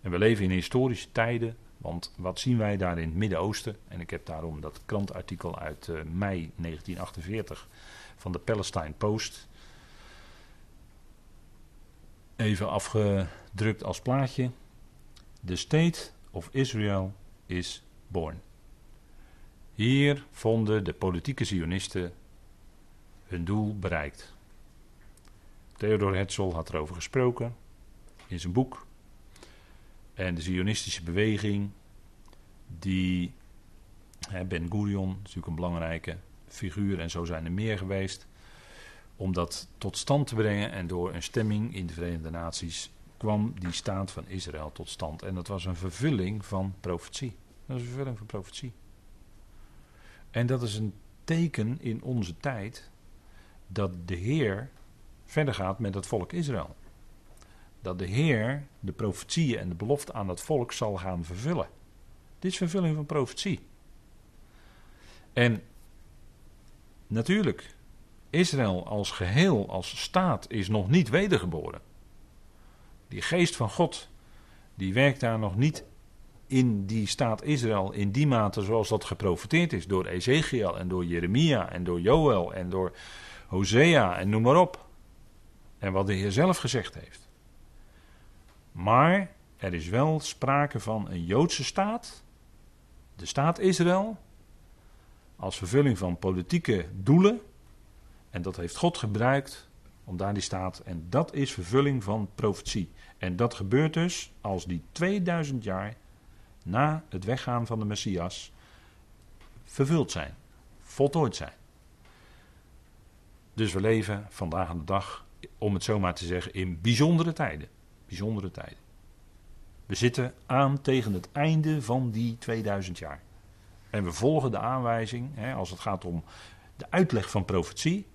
En we leven in historische tijden, want wat zien wij daar in het Midden-Oosten? En ik heb daarom dat krantartikel uit uh, mei 1948 van de Palestine Post even afgedrukt als plaatje. The State of Israel is born. Hier vonden de politieke Zionisten hun doel bereikt. Theodor Herzl had erover gesproken in zijn boek. En de Zionistische beweging, die Ben Gurion, natuurlijk een belangrijke figuur en zo zijn er meer geweest om dat tot stand te brengen. En door een stemming in de Verenigde Naties kwam die staat van Israël tot stand. En dat was een vervulling van profetie. Dat is een vervulling van profetie. En dat is een teken in onze tijd dat de Heer verder gaat met het volk Israël. Dat de Heer de profetieën en de belofte aan het volk zal gaan vervullen. Dit is vervulling van profetie. En natuurlijk, Israël als geheel, als staat, is nog niet wedergeboren. Die geest van God, die werkt daar nog niet in die staat Israël in die mate zoals dat geprofiteerd is door Ezekiel en door Jeremia en door Joël en door Hosea en noem maar op. En wat de Heer zelf gezegd heeft. Maar er is wel sprake van een Joodse staat, de staat Israël, als vervulling van politieke doelen en dat heeft God gebruikt om daar die staat. En dat is vervulling van profetie. En dat gebeurt dus als die 2000 jaar na het weggaan van de Messias vervuld zijn, voltooid zijn. Dus we leven vandaag aan de dag, om het zo maar te zeggen, in bijzondere tijden. Bijzondere tijden. We zitten aan tegen het einde van die 2000 jaar. En we volgen de aanwijzing, hè, als het gaat om de uitleg van profetie,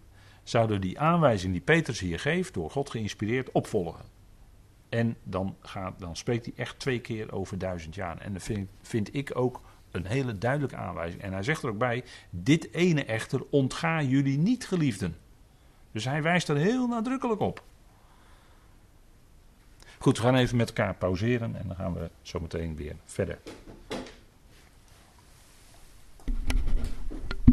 zouden die aanwijzing die Petrus hier geeft, door God geïnspireerd, opvolgen. En dan, gaat, dan spreekt hij echt twee keer over duizend jaar. En dat vind, vind ik ook een hele duidelijke aanwijzing. En hij zegt er ook bij: Dit ene echter ontga jullie niet, geliefden. Dus hij wijst er heel nadrukkelijk op. Goed, we gaan even met elkaar pauzeren en dan gaan we zo meteen weer verder.